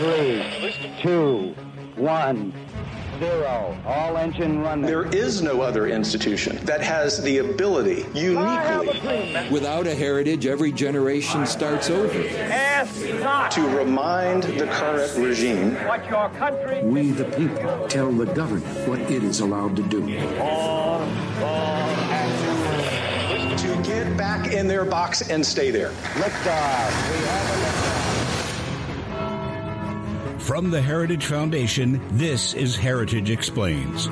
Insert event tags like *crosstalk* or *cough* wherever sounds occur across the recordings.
Three, two, one, zero. All engine running. There is no other institution that has the ability, uniquely, Without a heritage, every generation starts over. Ask not to remind the current regime what your country We, the people, tell the government what it is allowed to do. all, all to get back in their box and stay there. Liftoff. We have a liftoff. From the Heritage Foundation, this is Heritage Explains.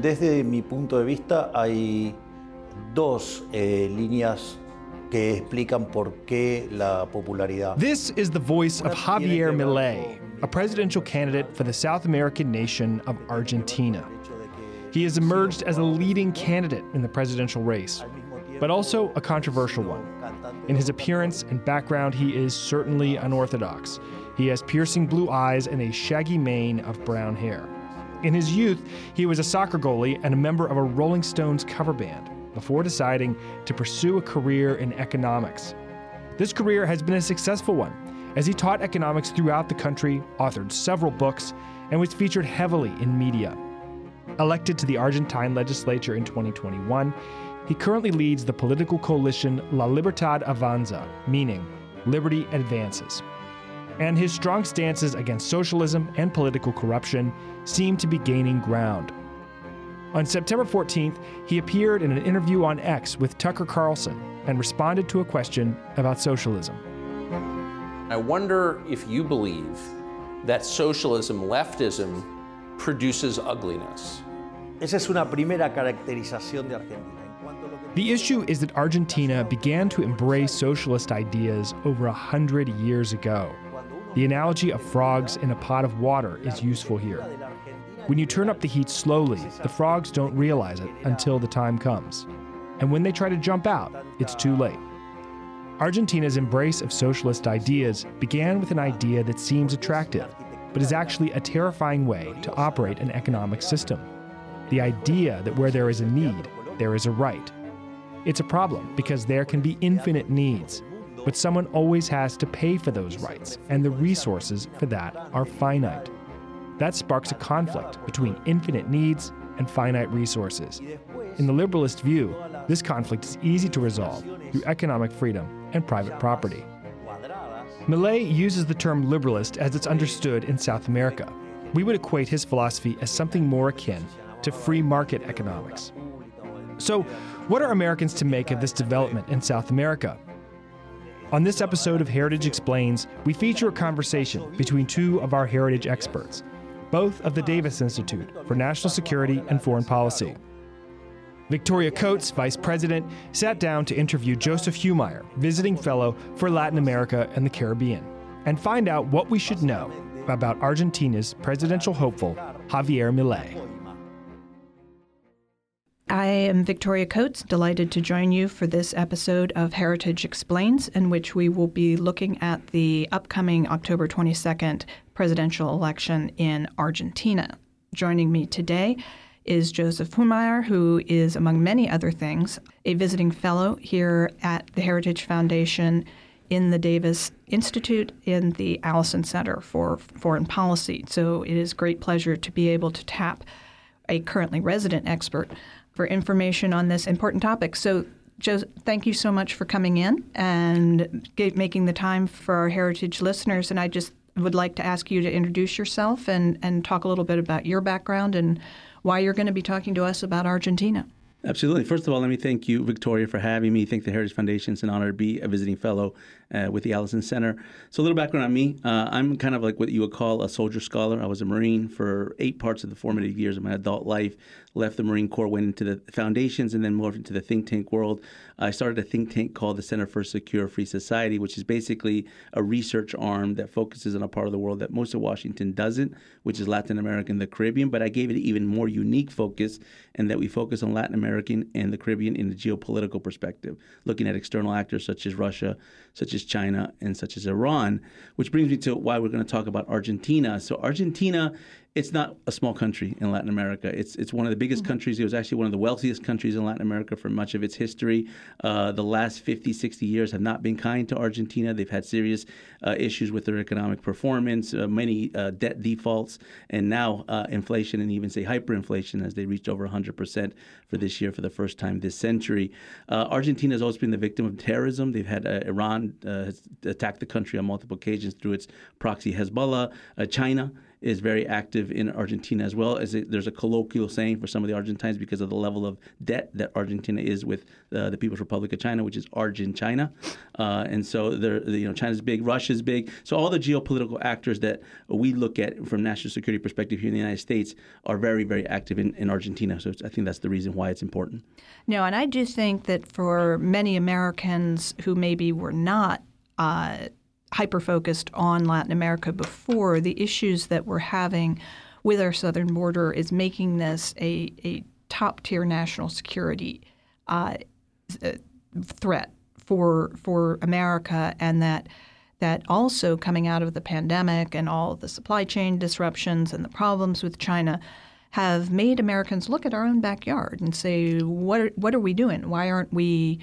Desde mi punto de vista hay dos eh, líneas que explican por qué la popularidad. This is the voice of Javier Milei, a presidential candidate for the South American nation of Argentina. He has emerged as a leading candidate in the presidential race, but also a controversial one. In his appearance and background, he is certainly unorthodox. He has piercing blue eyes and a shaggy mane of brown hair. In his youth, he was a soccer goalie and a member of a Rolling Stones cover band before deciding to pursue a career in economics. This career has been a successful one, as he taught economics throughout the country, authored several books, and was featured heavily in media. Elected to the Argentine legislature in 2021, he currently leads the political coalition La Libertad Avanza, meaning Liberty Advances. And his strong stances against socialism and political corruption seem to be gaining ground. On September 14th, he appeared in an interview on X with Tucker Carlson and responded to a question about socialism. I wonder if you believe that socialism, leftism, produces ugliness. Esa es una primera caracterización de Argentina. En cuanto a lo que- The issue is that Argentina began to embrace socialist ideas over a hundred years ago. The analogy of frogs in a pot of water is useful here. When you turn up the heat slowly, the frogs don't realize it until the time comes. And when they try to jump out, it's too late. Argentina's embrace of socialist ideas began with an idea that seems attractive, but is actually a terrifying way to operate an economic system. The idea that where there is a need, there is a right. It's a problem because there can be infinite needs, but someone always has to pay for those rights, and the resources for that are finite. That sparks a conflict between infinite needs and finite resources. In the liberalist view, this conflict is easy to resolve through economic freedom and private property. Milei uses the term liberalist as it's understood in South America. We would equate his philosophy as something more akin to free market economics. So, what are Americans to make of this development in South America? On this episode of Heritage Explains, we feature a conversation between two of our heritage experts, both of the Davis Institute for National Security and Foreign Policy. Victoria Coates, Vice President, sat down to interview Joseph Humire, visiting fellow for Latin America and the Caribbean, and find out what we should know about Argentina's presidential hopeful, Javier Milei. I am Victoria Coates, delighted to join you for this episode of Heritage Explains, in which we will be looking at the upcoming October 22nd presidential election in Argentina. Joining me today is Joseph Humire, who is, among many other things, a visiting fellow here at the Heritage Foundation in the Davis Institute in the Allison Center for Foreign Policy. So it is great pleasure to be able to tap a currently resident expert for information on this important topic. So, Joe, thank you so much for coming in and ga- making the time for our heritage listeners. And I just would like to ask you to introduce yourself and, and talk a little bit about your background and why you're going to be talking to us about Argentina. Absolutely. First of all, let me thank you, Victoria, for having me. Thank the Heritage Foundation. It's an honor to be a visiting fellow uh, with the Allison Center. So, a little background on me. Uh, I'm kind of like what you would call a soldier scholar. I was a Marine for eight parts of the formative years of my adult life. Left the Marine Corps, went into the foundations, and then moved into the think tank world. I started a think tank called the Center for Secure Free Society, which is basically a research arm that focuses on a part of the world that most of Washington doesn't, which is Latin America and the Caribbean. But I gave it even more unique focus, and that we focus on Latin American and the Caribbean in a geopolitical perspective, looking at external actors such as Russia, such as China, and such as Iran. Which brings me to why we're going to talk about Argentina. So Argentina it's not a small country in Latin America. It's it's one of the biggest mm-hmm. countries. It was actually one of the wealthiest countries in Latin America for much of its history. Uh, the last 50, 60 years have not been kind to Argentina. They've had serious uh, issues with their economic performance, uh, many uh, debt defaults, and now uh, inflation and even say hyperinflation as they reached over 100% for this year for the first time this century. Uh, Argentina has also been the victim of terrorism. They've had Iran has attacked the country on multiple occasions through its proxy Hezbollah. China is very active in Argentina as well. As it, there's a colloquial saying for some of the Argentines because of the level of debt that Argentina is with uh, the People's Republic of China, which is Argent China, uh, and so they're, you know China's big, Russia's big. So all the geopolitical actors that we look at from national security perspective here in the United States are very, very active in, in Argentina. So I think that's the reason why it's important. No, and I do think that for many Americans who maybe were not uh, hyper focused on Latin America before, the issues that we're having with our southern border is making this a, a top tier national security uh, uh, threat for for America, and that that also coming out of the pandemic and all the supply chain disruptions and the problems with China have made Americans look at our own backyard and say, what are, what are we doing? Why aren't we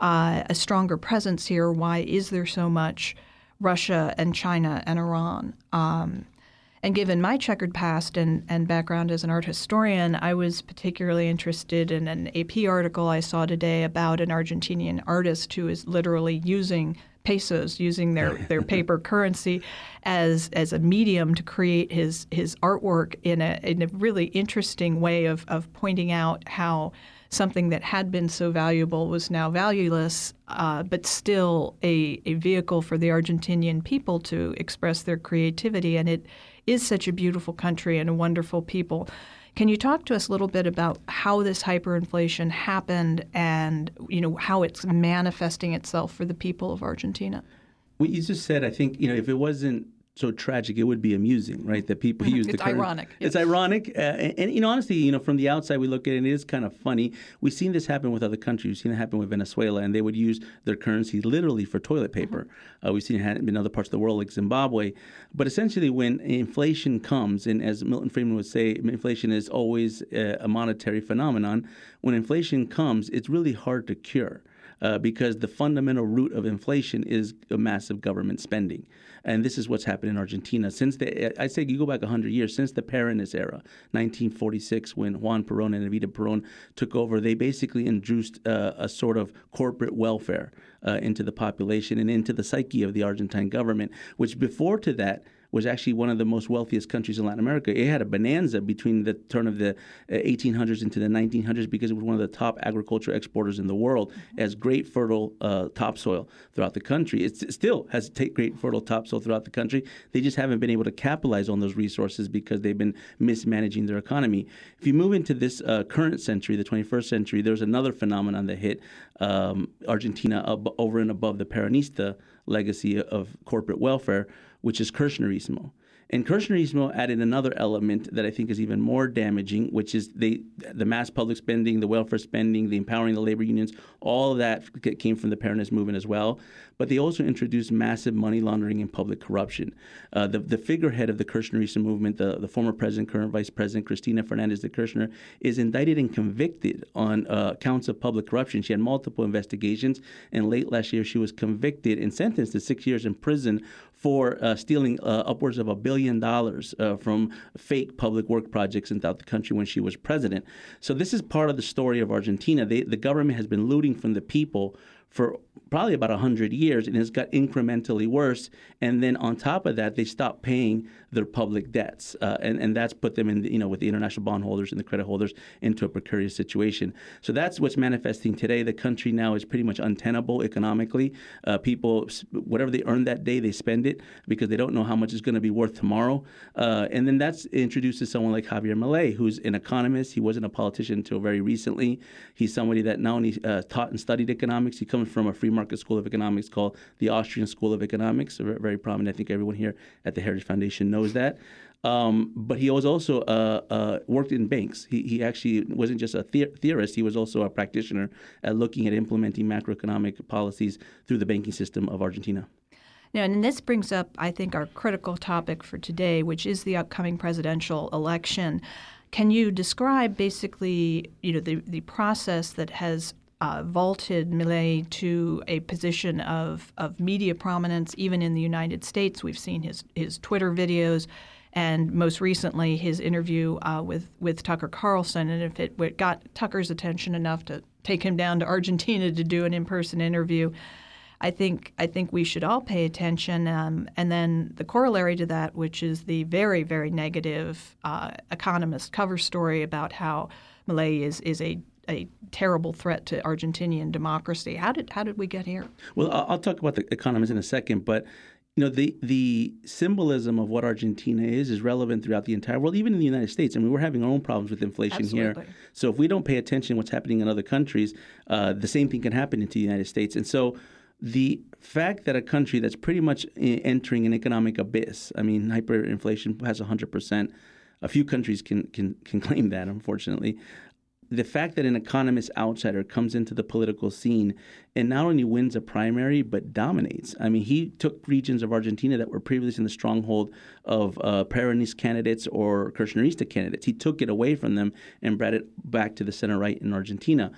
uh, a stronger presence here? Why is there so much Russia and China and Iran. Um, and given my checkered past and, and background as an art historian, I was particularly interested in an AP article I saw today about an Argentinian artist who is literally using pesos, using their, *laughs* their paper currency as as a medium to create his his artwork in a in a really interesting way of of pointing out how something that had been so valuable was now valueless, uh, but still a, a vehicle for the Argentinian people to express their creativity. And it is such a beautiful country and a wonderful people. Can you talk to us a little bit about how this hyperinflation happened and you know how it's manifesting itself for the people of Argentina? What you just said, I think you know, if it wasn't so tragic, it would be amusing, right? That people use it's the current, ironic. It's ironic, uh, and, and, you know, honestly, you know, from the outside we look at it, and it is kind of funny. We've seen this happen with other countries. We've seen it happen with Venezuela, and they would use their currency literally for toilet paper. Mm-hmm. Uh, we've seen it happen in other parts of the world, like Zimbabwe. But essentially, when inflation comes, and as Milton Friedman would say, inflation is always a, a monetary phenomenon. When inflation comes, it's really hard to cure. Uh, because the fundamental root of inflation is massive government spending. And this is what's happened in Argentina since the. I say you go back 100 years since the Peronist era, 1946, when Juan Perón and Evita Perón took over. They basically induced uh, a sort of corporate welfare uh, into the population and into the psyche of the Argentine government, which before to that was actually one of the most wealthiest countries in Latin America. It had a bonanza between the turn of the 1800s uh, into the 1900s because it was one of the top agriculture exporters in the world, mm-hmm. as great fertile uh, topsoil throughout the country. It's, it still has great fertile topsoil throughout the country. They just haven't been able to capitalize on those resources because they've been mismanaging their economy. If you move into this uh, current century, the 21st century, there's another phenomenon that hit um, Argentina ab- over and above the Peronista legacy of corporate welfare, which is Kirchnerismo. And Kirchnerismo added another element that I think is even more damaging, which is the mass public spending, the welfare spending, the empowering the labor unions, all of that came from the Peronist movement as well. But they also introduced massive money laundering and public corruption. Uh, the, the figurehead of the Kirchnerismo movement, the, the former president, current vice president, Cristina Fernandez de Kirchner, is indicted and convicted on uh, counts of public corruption. She had multiple investigations, and late last year she was convicted and sentenced to six years in prison for uh, stealing uh, upwards of a billion dollars uh, from fake public work projects throughout the country when she was president. So this is part of the story of Argentina. They, the government has been looting from the people for probably about 100 years and it's got incrementally worse. And then on top of that, they stopped paying their public debts. Uh, and, and that's put them in, the, you know, with the international bondholders and the credit holders into a precarious situation. So that's what's manifesting today. The country now is pretty much untenable economically. Uh, people, whatever they earn that day, they spend it because they don't know how much it's going to be worth tomorrow. Uh, and then that introduces someone like Javier Milei, who's an economist. He wasn't a politician until very recently. He's somebody that not only uh, taught and studied economics, he comes from a free market school of economics called the Austrian School of Economics, very prominent. I think everyone here at the Heritage Foundation knows that. Um, but he was also uh, uh, worked in banks. He, he actually wasn't just a the- theorist; he was also a practitioner at looking at implementing macroeconomic policies through the banking system of Argentina. Now, and this brings up, I think, our critical topic for today, which is the upcoming presidential election. Can you describe basically, you know, the, the process that has uh, vaulted Milei to a position of, of media prominence, even in the United States? We've seen his, his Twitter videos and most recently his interview uh, with, with Tucker Carlson. And if it got Tucker's attention enough to take him down to Argentina to do an in person interview, I think I think we should all pay attention. Um, and then the corollary to that, which is the very very negative uh, Economist cover story about how Milei is is a a terrible threat to Argentinian democracy. How did how did we get here? Well, I'll talk about the Economist in a second, but you know the the symbolism of what Argentina is is relevant throughout the entire world, even in the United States. I mean, we're having our own problems with inflation Absolutely. here. So if we don't pay attention to what's happening in other countries, uh, the same thing can happen into the United States. And so the fact that a country that's pretty much entering an economic abyss, I mean, hyperinflation has 100%. A few countries can, can, can claim that, unfortunately. The fact that an economist outsider comes into the political scene and not only wins a primary, but dominates. I mean, he took regions of Argentina that were previously in the stronghold of uh, Peronist candidates or Kirchnerista candidates. He took it away from them and brought it back to the center right in Argentina.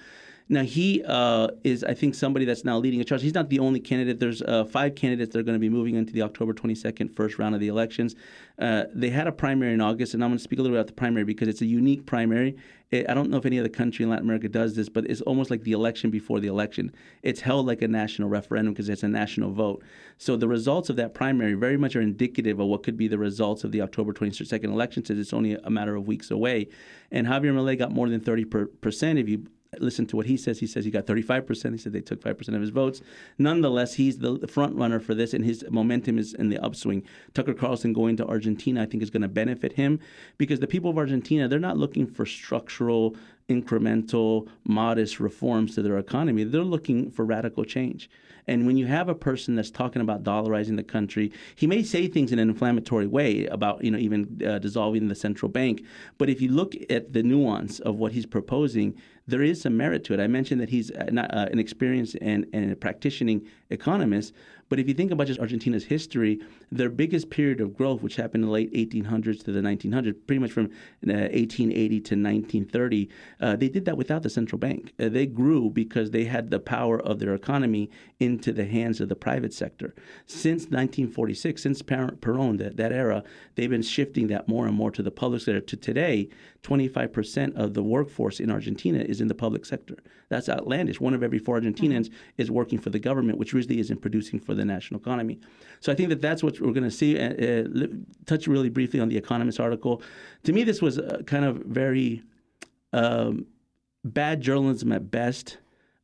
Now he uh, is, I think, somebody that's now leading a charge. He's not the only candidate. There's uh, five candidates that are going to be moving into the October 22nd first round of the elections. Uh, they had a primary in August, and I'm going to speak a little bit about the primary because it's a unique primary. It, I don't know if any other country in Latin America does this, but it's almost like the election before the election. It's held like a national referendum because it's a national vote. So the results of that primary very much are indicative of what could be the results of the October 22nd election, since it's only a matter of weeks away. And Javier Milei got more than 30 percent if you listen to what he says. He says he got 35%. He said they took 5% of his votes. Nonetheless, he's the, front runner for this, and his momentum is in the upswing. Tucker Carlson going to Argentina, I think, is going to benefit him because the people of Argentina, they're not looking for structural, incremental, modest reforms to their economy. They're looking for radical change. And when you have a person that's talking about dollarizing the country, he may say things in an inflammatory way about, you know, even uh, dissolving the central bank. But if you look at the nuance of what he's proposing, there is some merit to it. I mentioned that he's uh, not, uh, an experienced and, and a practicing economist, but if you think about just Argentina's history, their biggest period of growth, which happened in the late 1800s to the 1900s, pretty much from uh, 1880 to 1930, uh, they did that without the central bank. Uh, they grew because they had the power of their economy into the hands of the private sector. Since 1946, since Perón, that, that era, they've been shifting that more and more to the public sector. To today, 25% of the workforce in Argentina is in the public sector. That's outlandish. One of every four Argentinians mm-hmm. is working for the government, which really isn't producing for the national economy. So I think that that's what we're going to see. Uh, uh, touch really briefly on the Economist article. To me, this was uh, kind of very um, bad journalism at best.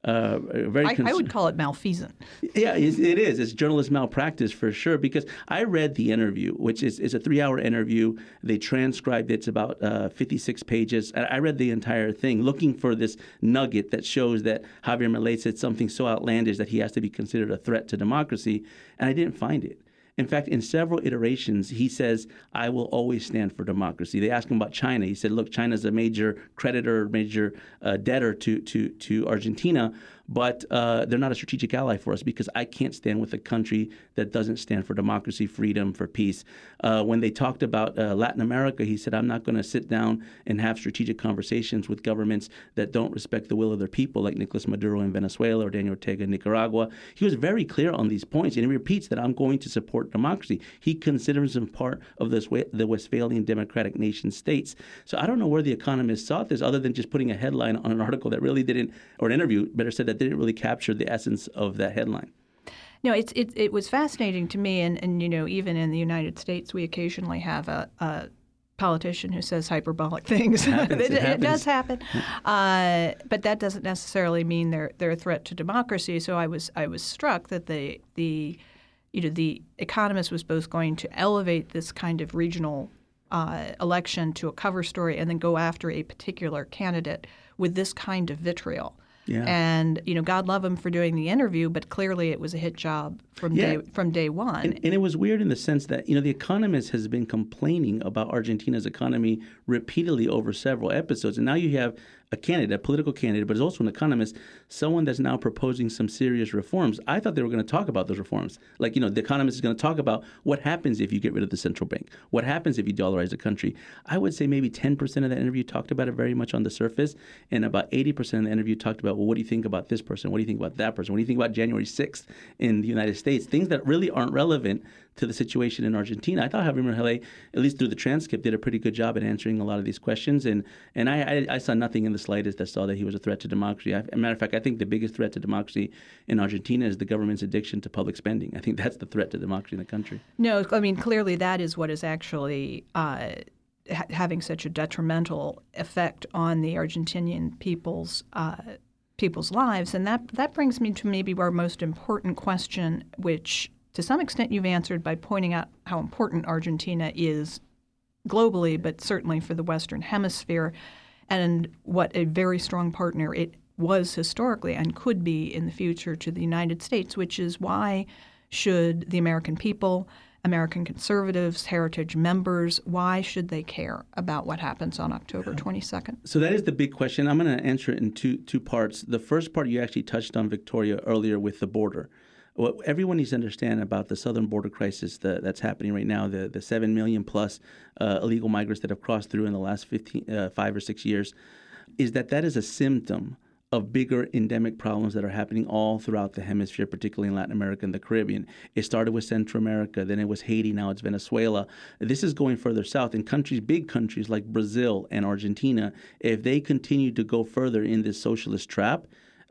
Uh, very. Cons- I, I, would call it malfeasant. Yeah, it is. It's journalist malpractice for sure. Because I read the interview, which is, is a three-hour interview. They transcribed it. It's about uh, 56 pages. I read the entire thing, looking for this nugget that shows that Javier Milei said something so outlandish that he has to be considered a threat to democracy, and I didn't find it. In fact, in several iterations, he says, I will always stand for democracy. They asked him about China. He said, look, China's a major creditor, major uh, debtor to, to, to Argentina but uh, they're not a strategic ally for us because I can't stand with a country that doesn't stand for democracy, freedom, for peace. Uh, when they talked about uh, Latin America, he said, I'm not going to sit down and have strategic conversations with governments that don't respect the will of their people, like Nicolas Maduro in Venezuela or Daniel Ortega in Nicaragua. He was very clear on these points, and he repeats that I'm going to support democracy. He considers him part of this, the Westphalian democratic nation states. So I don't know where the economists saw this other than just putting a headline on an article that really didn't, or an interview, better said, that that didn't really capture the essence of that headline. No, it's it, it was fascinating to me, and, and you know, even in the United States, we occasionally have a, a politician who says hyperbolic *laughs* things. It, happens, it, it, it does happen, uh, but that doesn't necessarily mean they're they're a threat to democracy. So I was I was struck that the the you know the Economist was both going to elevate this kind of regional uh, election to a cover story and then go after a particular candidate with this kind of vitriol. Yeah. And you know, God love him for doing the interview, but clearly it was a hit job from yeah. day from day one. And, and, it was weird in the sense that you know the Economist has been complaining about Argentina's economy repeatedly over several episodes, and now you have a candidate, a political candidate, but is also an economist, someone that's now proposing some serious reforms. I thought they were going to talk about those reforms. Like, you know, the economist is going to talk about what happens if you get rid of the central bank, what happens if you dollarize the country. I would say maybe 10% of that interview talked about it very much on the surface, and about 80% of the interview talked about, well, what do you think about this person? What do you think about that person? What do you think about January 6th in the United States? Things that really aren't relevant to the situation in Argentina. I thought Javier Milei, at least through the transcript, did a pretty good job at answering a lot of these questions, and and I, I, I saw nothing in the slightest that saw that he was a threat to democracy. I, as a matter of fact, I think the biggest threat to democracy in Argentina is the government's addiction to public spending. I think that's the threat to democracy in the country. No, I mean clearly that is what is actually. Uh, having such a detrimental effect on the Argentinian people's uh, people's lives, and that that brings me to maybe our most important question, which to some extent you've answered by pointing out how important Argentina is globally, but certainly for the Western Hemisphere, and what a very strong partner it was historically and could be in the future to the United States, which is why should the American people, American conservatives, heritage members, why should they care about what happens on October 22nd? So that is the big question. I'm going to answer it in two two parts. The first part you actually touched on Victoria earlier with the border what everyone needs to understand about the southern border crisis that, that's happening right now, the, the 7 million plus uh, illegal migrants that have crossed through in the last 15, uh, five or six years, is that that is a symptom of bigger endemic problems that are happening all throughout the hemisphere, particularly in Latin America and the Caribbean. It started with Central America, then it was Haiti, now it's Venezuela. This is going further south. In countries, big countries like Brazil and Argentina, if they continue to go further in this socialist trap,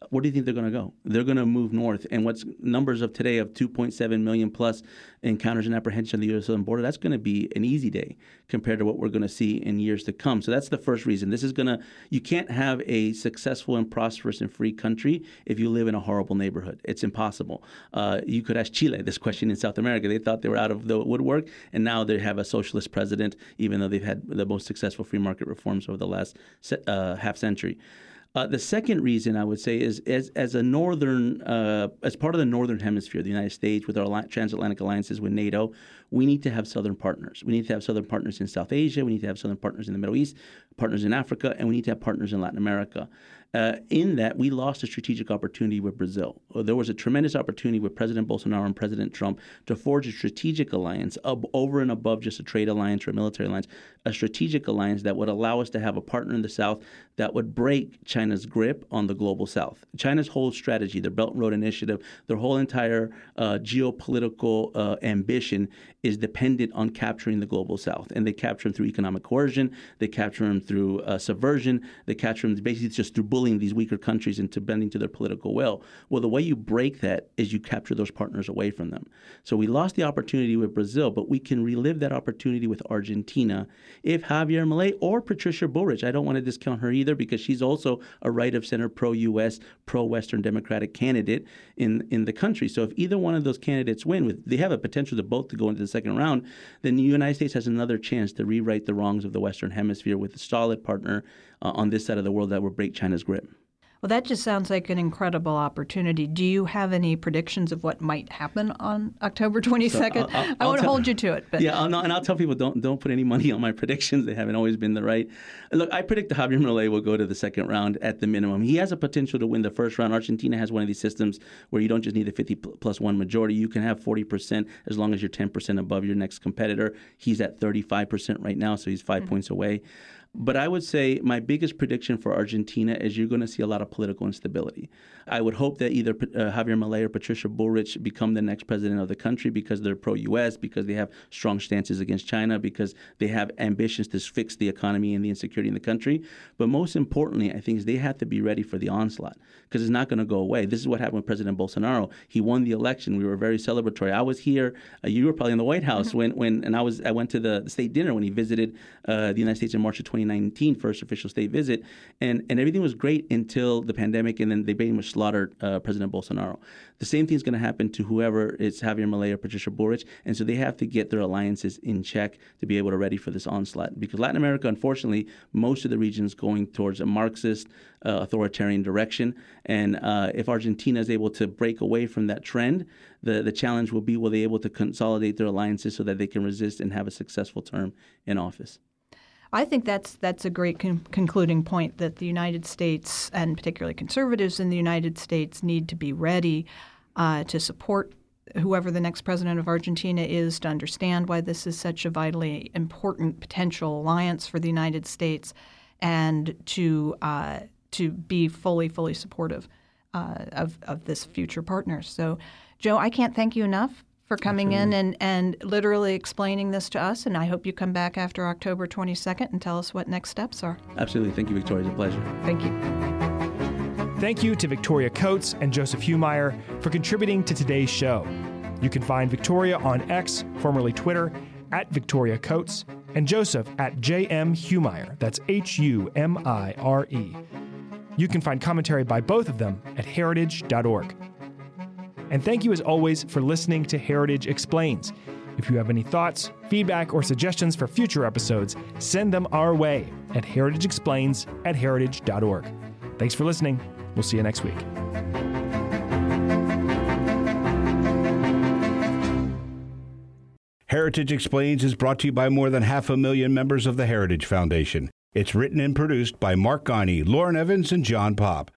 where do you think they're going to go? They're going to move north. And what's numbers of today of 2.7 million plus encounters and apprehension on the U.S. southern border, that's going to be an easy day compared to what we're going to see in years to come. So that's the first reason. This is going to, you can't have a successful and prosperous and free country if you live in a horrible neighborhood. It's impossible. Uh, you could ask Chile this question in South America. They thought they were out of the woodwork, and now they have a socialist president, even though they've had the most successful free market reforms over the last uh, half century. Uh, the second reason I would say is as, as a northern, uh, as part of the northern hemisphere, the United States, with our transatlantic alliances with NATO, we need to have southern partners. We need to have southern partners in South Asia. We need to have southern partners in the Middle East, partners in Africa, and we need to have partners in Latin America. Uh, in that, we lost a strategic opportunity with Brazil. Uh, there was a tremendous opportunity with President Bolsonaro and President Trump to forge a strategic alliance over and above just a trade alliance or a military alliance, a strategic alliance that would allow us to have a partner in the South that would break China's grip on the global South. China's whole strategy, their Belt and Road Initiative, their whole entire uh, geopolitical uh, ambition is dependent on capturing the global South. And they capture them through economic coercion, they capture them through uh, subversion, they capture them basically just through bullying bullying these weaker countries into bending to their political will. Well, the way you break that is you capture those partners away from them. So we lost the opportunity with Brazil, but we can relive that opportunity with Argentina if Javier Milei or Patricia Bullrich, I don't want to discount her either because she's also a right of center pro US, pro Western Democratic candidate in, in the country. So if either one of those candidates win, with they have a potential to both to go into the second round, then the United States has another chance to rewrite the wrongs of the Western Hemisphere with a solid partner uh, on this side of the world that will break China's grip. Well, that just sounds like an incredible opportunity. Do you have any predictions of what might happen on October 22nd? So I'll, I'll, I won't tell, hold you to it. But. Yeah, I'll, and I'll tell people don't don't put any money on my *laughs* predictions. They haven't always been the right. Look, I predict that Javier Milei will go to the second round at the minimum. He has a potential to win the first round. Argentina has one of these systems where you don't just need a 50 plus one majority. You can have 40% as long as you're 10% above your next competitor. He's at 35% right now, so he's 5 mm-hmm. points away. But I would say my biggest prediction for Argentina is you're going to see a lot of political instability. I would hope that either uh, Javier Milei or Patricia Bullrich become the next president of the country because they're pro-U.S., because they have strong stances against China, because they have ambitions to fix the economy and the insecurity in the country. But most importantly, I think is they have to be ready for the onslaught because it's not going to go away. This is what happened with President Bolsonaro. He won the election. We were very celebratory. I was here. Uh, you were probably in the White House mm-hmm. when, when, and I was. I went to the state dinner when he visited uh, the United States in March of 2019, first official state visit, and and everything was great until the pandemic, and then they pretty much slaughtered uh, President Bolsonaro. The same thing is going to happen to whoever is Javier Milei or Patricia Bullrich, and so they have to get their alliances in check to be able to ready for this onslaught. Because Latin America, unfortunately, most of the region is going towards a Marxist, uh, authoritarian direction, and uh, if Argentina is able to break away from that trend, the the challenge will be will they able to consolidate their alliances so that they can resist and have a successful term in office. I think that's that's a great con- concluding point that the United States and particularly conservatives in the United States need to be ready uh, to support whoever the next president of Argentina is to understand why this is such a vitally important potential alliance for the United States and to uh, to be fully fully supportive uh, of of this future partner. So, Joe, I can't thank you enough for coming Absolutely. in and, and literally explaining this to us. And I hope you come back after October 22nd and tell us what next steps are. Absolutely. Thank you, Victoria. It's a pleasure. Thank you. Thank you to Victoria Coates and Joseph Humire for contributing to today's show. You can find Victoria on X, formerly Twitter, at Victoria Coates, and Joseph at JM Humire. That's H U M I R E. You can find commentary by both of them at heritage.org. And thank you as always for listening to Heritage Explains. If you have any thoughts, feedback, or suggestions for future episodes, send them our way at heritageexplains at heritage.org. Thanks for listening. We'll see you next week. Heritage Explains is brought to you by more than half a million members of the Heritage Foundation. It's written and produced by Mark Ghani, Lauren Evans, and John Pop.